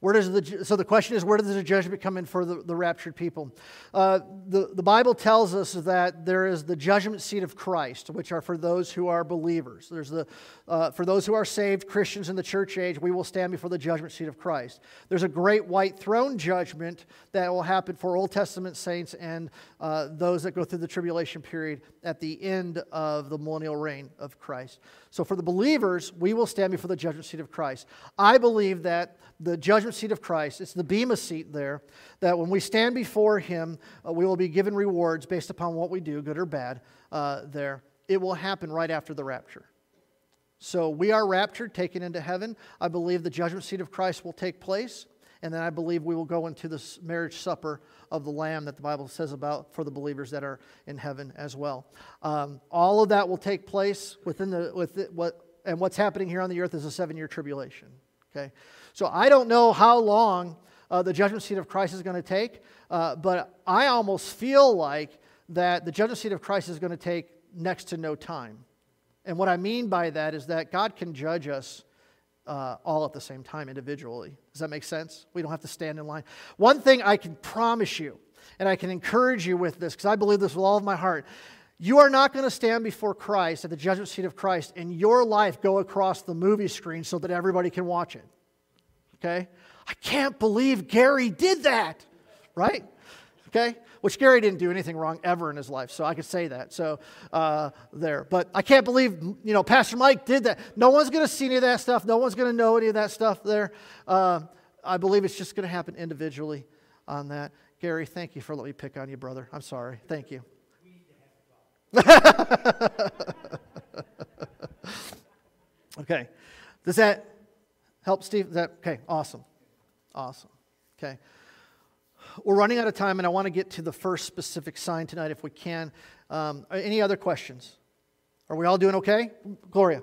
Speaker 1: Where does the, so the question is, where does the judgment come in for the, the raptured people? Uh, the, the Bible tells us that there is the judgment seat of Christ, which are for those who are believers. There's the, uh, for those who are saved, Christians in the church age, we will stand before the judgment seat of Christ. There's a great white throne judgment that will happen for Old Testament saints and uh, those that go through the tribulation period at the end of the millennial reign of Christ. So for the believers, we will stand before the judgment seat of Christ. I believe that the judgment seat of Christ, it's the Bema seat there, that when we stand before Him, uh, we will be given rewards based upon what we do, good or bad, uh, there. It will happen right after the rapture. So we are raptured, taken into heaven. I believe the judgment seat of Christ will take place. And then I believe we will go into this marriage supper of the Lamb that the Bible says about for the believers that are in heaven as well. Um, all of that will take place within the, with it, what, and what's happening here on the earth is a seven year tribulation. Okay? So I don't know how long uh, the judgment seat of Christ is going to take, uh, but I almost feel like that the judgment seat of Christ is going to take next to no time. And what I mean by that is that God can judge us uh, all at the same time individually. Does that make sense? We don't have to stand in line. One thing I can promise you, and I can encourage you with this, because I believe this with all of my heart. You are not going to stand before Christ at the judgment seat of Christ and your life go across the movie screen so that everybody can watch it. Okay? I can't believe Gary did that, right? Okay? Which Gary didn't do anything wrong ever in his life, so I could say that. So uh, there. But I can't believe, you know, Pastor Mike did that. No one's going to see any of that stuff. No one's going to know any of that stuff there. Uh, I believe it's just going to happen individually on that. Gary, thank you for letting me pick on you, brother. I'm sorry. Thank you. okay. Does that help, Steve? Is that okay? Awesome. Awesome. Okay. We're running out of time, and I want to get to the first specific sign tonight if we can. Um, any other questions? Are we all doing okay? Gloria.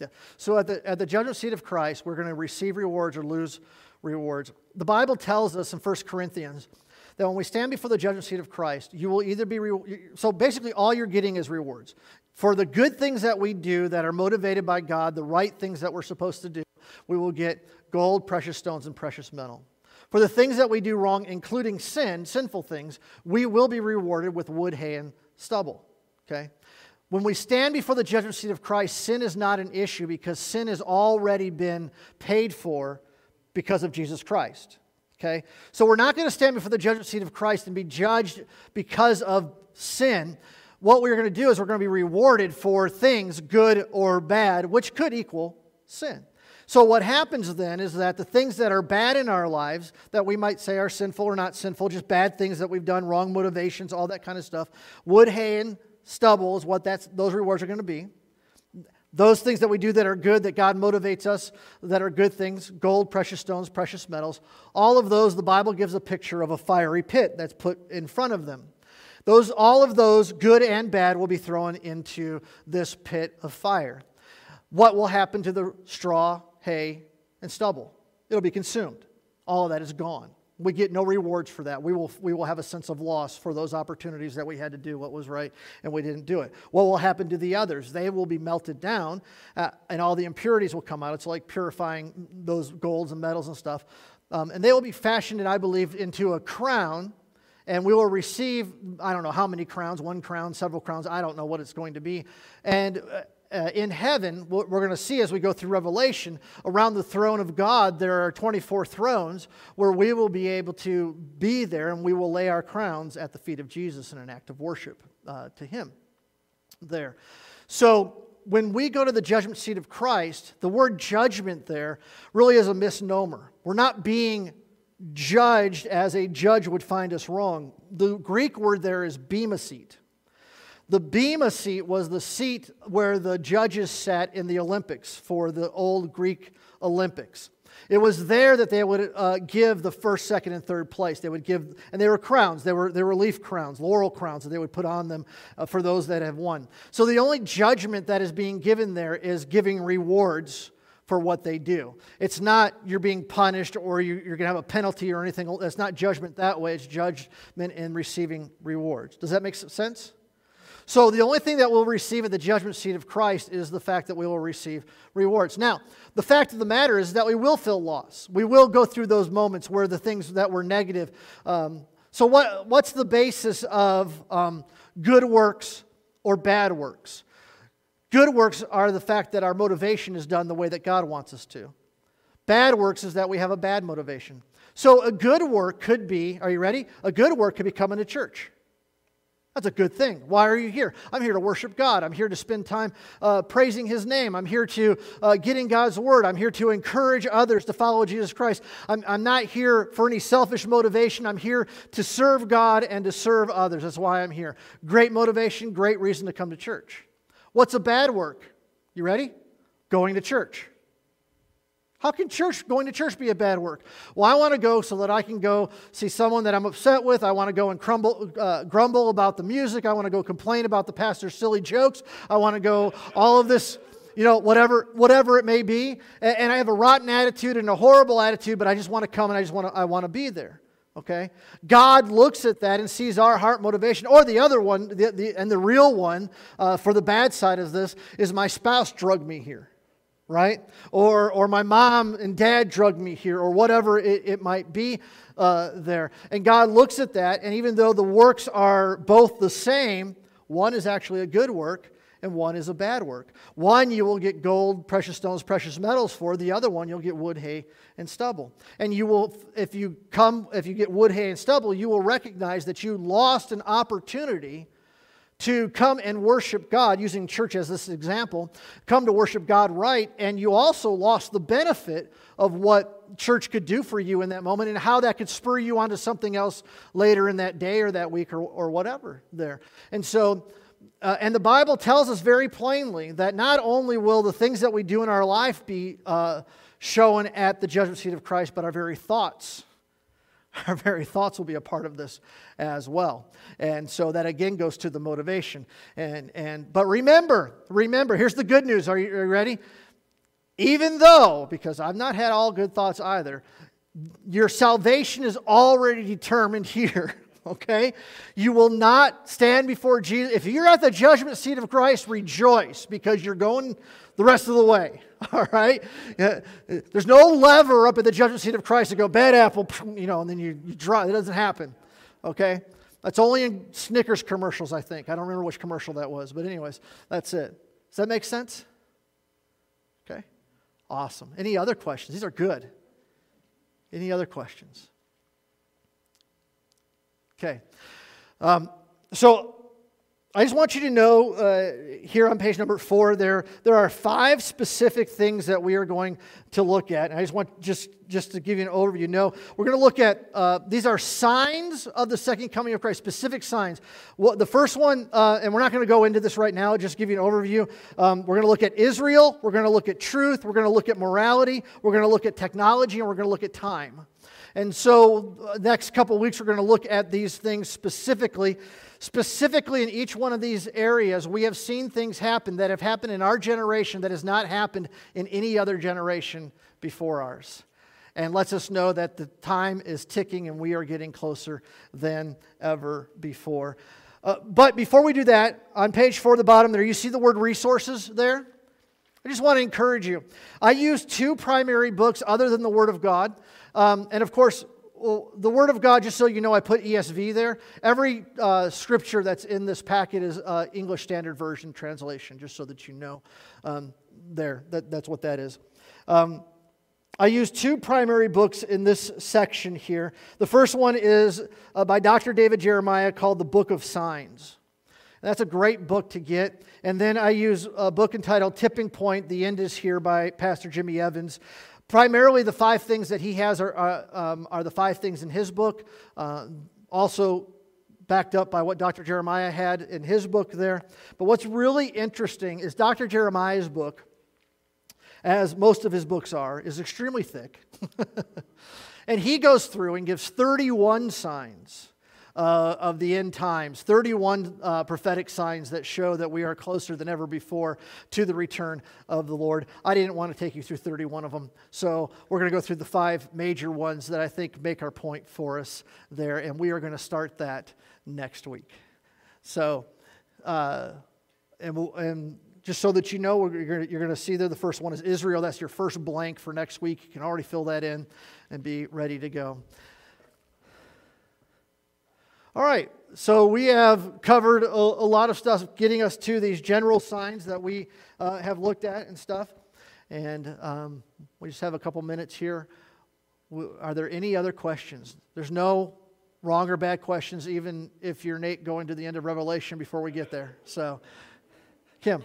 Speaker 1: Yeah. So at the, at the judgment seat of Christ, we're going to receive rewards or lose rewards. The Bible tells us in 1 Corinthians that when we stand before the judgment seat of Christ, you will either be. Re- so basically, all you're getting is rewards. For the good things that we do that are motivated by God, the right things that we're supposed to do, we will get gold, precious stones, and precious metal. For the things that we do wrong, including sin, sinful things, we will be rewarded with wood, hay, and stubble. Okay? When we stand before the judgment seat of Christ, sin is not an issue because sin has already been paid for because of Jesus Christ. Okay? So we're not going to stand before the judgment seat of Christ and be judged because of sin. What we're going to do is we're going to be rewarded for things, good or bad, which could equal sin. So, what happens then is that the things that are bad in our lives, that we might say are sinful or not sinful, just bad things that we've done, wrong motivations, all that kind of stuff, wood, hay, and stubble is what that's, those rewards are going to be. Those things that we do that are good, that God motivates us, that are good things gold, precious stones, precious metals all of those, the Bible gives a picture of a fiery pit that's put in front of them. Those, all of those, good and bad, will be thrown into this pit of fire. What will happen to the straw, hay, and stubble? It'll be consumed. All of that is gone. We get no rewards for that. We will, we will have a sense of loss for those opportunities that we had to do what was right and we didn't do it. What will happen to the others? They will be melted down uh, and all the impurities will come out. It's like purifying those golds and metals and stuff. Um, and they will be fashioned, and I believe, into a crown. And we will receive, I don't know how many crowns, one crown, several crowns, I don't know what it's going to be. And uh, uh, in heaven, what we're going to see as we go through Revelation, around the throne of God, there are 24 thrones where we will be able to be there and we will lay our crowns at the feet of Jesus in an act of worship uh, to Him there. So, when we go to the judgment seat of Christ, the word judgment there really is a misnomer. We're not being judged as a judge would find us wrong. The Greek word there is bema seat. The Bema seat was the seat where the judges sat in the Olympics for the old Greek Olympics. It was there that they would uh, give the first, second, and third place. They would give, and they were crowns. They were, they were leaf crowns, laurel crowns that they would put on them uh, for those that have won. So the only judgment that is being given there is giving rewards for what they do. It's not you're being punished or you, are going to have a penalty or anything. It's not judgment that way. It's judgment in receiving rewards. Does that make sense? So the only thing that we'll receive at the judgment seat of Christ is the fact that we will receive rewards. Now, the fact of the matter is that we will feel loss. We will go through those moments where the things that were negative. Um, so, what, what's the basis of um, good works or bad works? Good works are the fact that our motivation is done the way that God wants us to. Bad works is that we have a bad motivation. So, a good work could be, are you ready? A good work could be coming to church. That's a good thing. Why are you here? I'm here to worship God. I'm here to spend time uh, praising His name. I'm here to uh, get in God's Word. I'm here to encourage others to follow Jesus Christ. I'm, I'm not here for any selfish motivation. I'm here to serve God and to serve others. That's why I'm here. Great motivation, great reason to come to church. What's a bad work? You ready? Going to church. How can church going to church be a bad work? Well, I want to go so that I can go see someone that I'm upset with. I want to go and crumble, uh, grumble about the music. I want to go complain about the pastor's silly jokes. I want to go all of this, you know, whatever whatever it may be. And, and I have a rotten attitude and a horrible attitude, but I just want to come and I just want to I want to be there. Okay? God looks at that and sees our heart motivation. Or the other one, the, the, and the real one uh, for the bad side of this is my spouse drugged me here right? Or, or my mom and dad drugged me here, or whatever it, it might be uh, there. And God looks at that, and even though the works are both the same, one is actually a good work and one is a bad work. One you will get gold, precious stones, precious metals for, the other one you'll get wood, hay, and stubble. And you will, if you come, if you get wood, hay, and stubble, you will recognize that you lost an opportunity to come and worship God, using church as this example, come to worship God right, and you also lost the benefit of what church could do for you in that moment and how that could spur you onto something else later in that day or that week or, or whatever there. And so, uh, and the Bible tells us very plainly that not only will the things that we do in our life be uh, shown at the judgment seat of Christ, but our very thoughts. Our very thoughts will be a part of this as well. And so that again goes to the motivation. And, and, but remember, remember, here's the good news. Are you, are you ready? Even though, because I've not had all good thoughts either, your salvation is already determined here. Okay? You will not stand before Jesus. If you're at the judgment seat of Christ, rejoice because you're going the rest of the way. All right? There's no lever up at the judgment seat of Christ to go, bad apple, you know, and then you, you draw. It doesn't happen. Okay? That's only in Snickers commercials, I think. I don't remember which commercial that was. But, anyways, that's it. Does that make sense? Okay? Awesome. Any other questions? These are good. Any other questions? Okay. Um, so I just want you to know uh, here on page number four, there, there are five specific things that we are going to look at. And I just want just, just to give you an overview. No, we're going to look at uh, these are signs of the second coming of Christ, specific signs. The first one, uh, and we're not going to go into this right now, just give you an overview. Um, we're going to look at Israel, we're going to look at truth, we're going to look at morality, we're going to look at technology, and we're going to look at time. And so, uh, next couple weeks, we're going to look at these things specifically. Specifically, in each one of these areas, we have seen things happen that have happened in our generation that has not happened in any other generation before ours. And lets us know that the time is ticking and we are getting closer than ever before. Uh, but before we do that, on page four the bottom there, you see the word resources there? I just want to encourage you. I use two primary books other than the Word of God. Um, and of course, well, the Word of God, just so you know, I put ESV there. Every uh, scripture that's in this packet is uh, English Standard Version translation, just so that you know um, there. That, that's what that is. Um, I use two primary books in this section here. The first one is uh, by Dr. David Jeremiah called The Book of Signs. That's a great book to get. And then I use a book entitled Tipping Point The End is Here by Pastor Jimmy Evans. Primarily, the five things that he has are, uh, um, are the five things in his book. Uh, also, backed up by what Dr. Jeremiah had in his book there. But what's really interesting is Dr. Jeremiah's book, as most of his books are, is extremely thick. and he goes through and gives 31 signs uh, of the end times, 31 uh, prophetic signs that show that we are closer than ever before to the return of the Lord. I didn't want to take you through 31 of them, so we're going to go through the five major ones that I think make our point for us there, and we are going to start that next week. So, uh, and, we'll, and just so that you know, you're going to see there the first one is Israel. That's your first blank for next week. You can already fill that in and be ready to go. All right, so we have covered a, a, lot of stuff getting us to these general signs that we uh, have looked at and stuff. And um, we just have a couple minutes here. Are there any other questions? There's no wrong or bad questions, even if you're Nate going to the end of Revelation before we get there. So, Kim.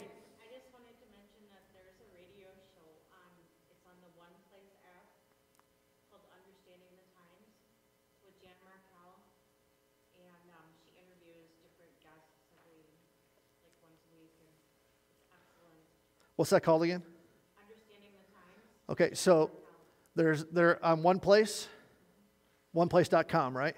Speaker 1: What's that called again? Okay, so there's there on one place, oneplace.com, right?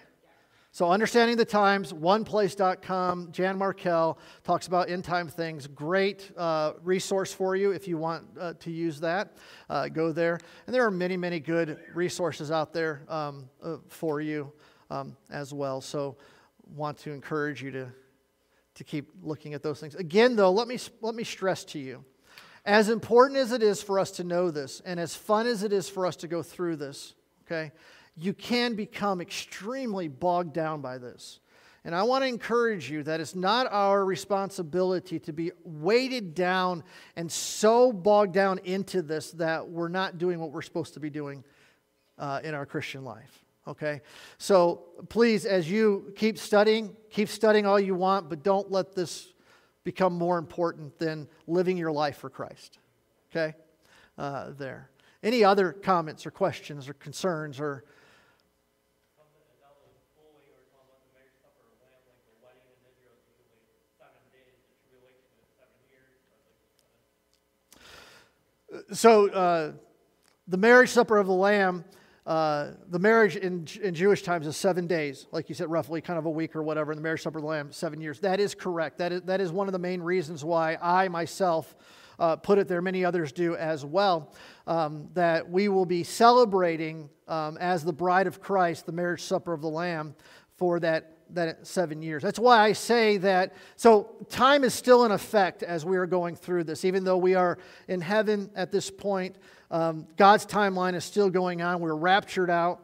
Speaker 1: So understanding the times, oneplace.com, Jan Markell talks about end time things. Great uh, resource for you if you want uh, to use that. Uh, go there, and there are many, many good resources out there um, uh, for you um, as well. So want to encourage you to to keep looking at those things. Again, though, let me let me stress to you as important as it is for us to know this, and as fun as it is for us to go through this, okay, you can become extremely bogged down by this. And I want to encourage you that it's not our responsibility to be weighted down and so bogged down into this that we're not doing what we're supposed to be doing uh, in our Christian life. Okay? So please, as you keep studying, keep studying all you want, but don't let this become more important than living your life for Christ. Okay? Uh, there. Any other comments or questions or concerns or so uh, the marriage supper of the lamb uh, the marriage in, in jewish times is seven days like you said roughly kind of a week or whatever and the marriage supper of the lamb seven years that is correct that is, that is one of the main reasons why i myself uh, put it there many others do as well um, that we will be celebrating um, as the bride of christ the marriage supper of the lamb for that that seven years. That's why I say that. So, time is still in effect as we are going through this. Even though we are in heaven at this point, um, God's timeline is still going on. We're raptured out.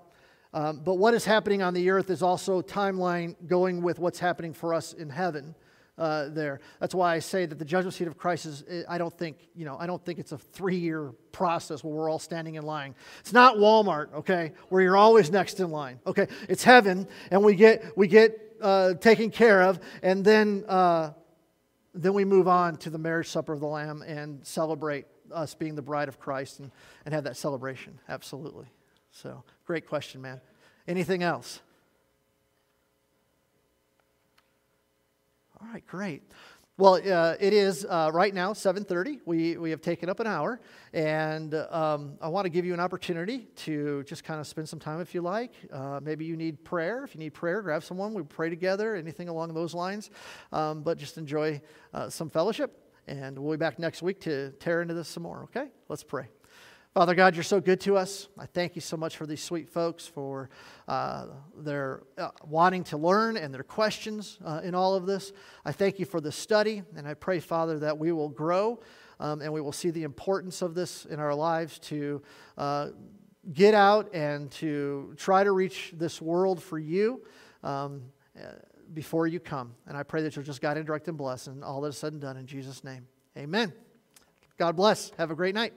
Speaker 1: Um, but what is happening on the earth is also timeline going with what's happening for us in heaven. Uh, there. That's why I say that the judgment seat of Christ is. I don't think you know. I don't think it's a three-year process where we're all standing in line. It's not Walmart, okay, where you're always next in line. Okay, it's heaven, and we get we get uh, taken care of, and then uh, then we move on to the marriage supper of the Lamb and celebrate us being the bride of Christ and, and have that celebration. Absolutely. So, great question, man. Anything else? All right, great. Well, uh, it is uh, right now 7:30. We we have taken up an hour, and um, I want to give you an opportunity to just kind of spend some time if you like. Uh, maybe you need prayer. If you need prayer, grab someone. We pray together. Anything along those lines. Um, but just enjoy uh, some fellowship, and we'll be back next week to tear into this some more. Okay? Let's pray. Father God, you're so good to us. I thank you so much for these sweet folks, for uh, their uh, wanting to learn and their questions uh, in all of this. I thank you for the study, and I pray, Father, that we will grow um, and we will see the importance of this in our lives to uh, get out and to try to reach this world for you um, before you come. And I pray that you'll just guide and direct and bless, and all that is said and done in Jesus' name. Amen. God bless. Have a great night.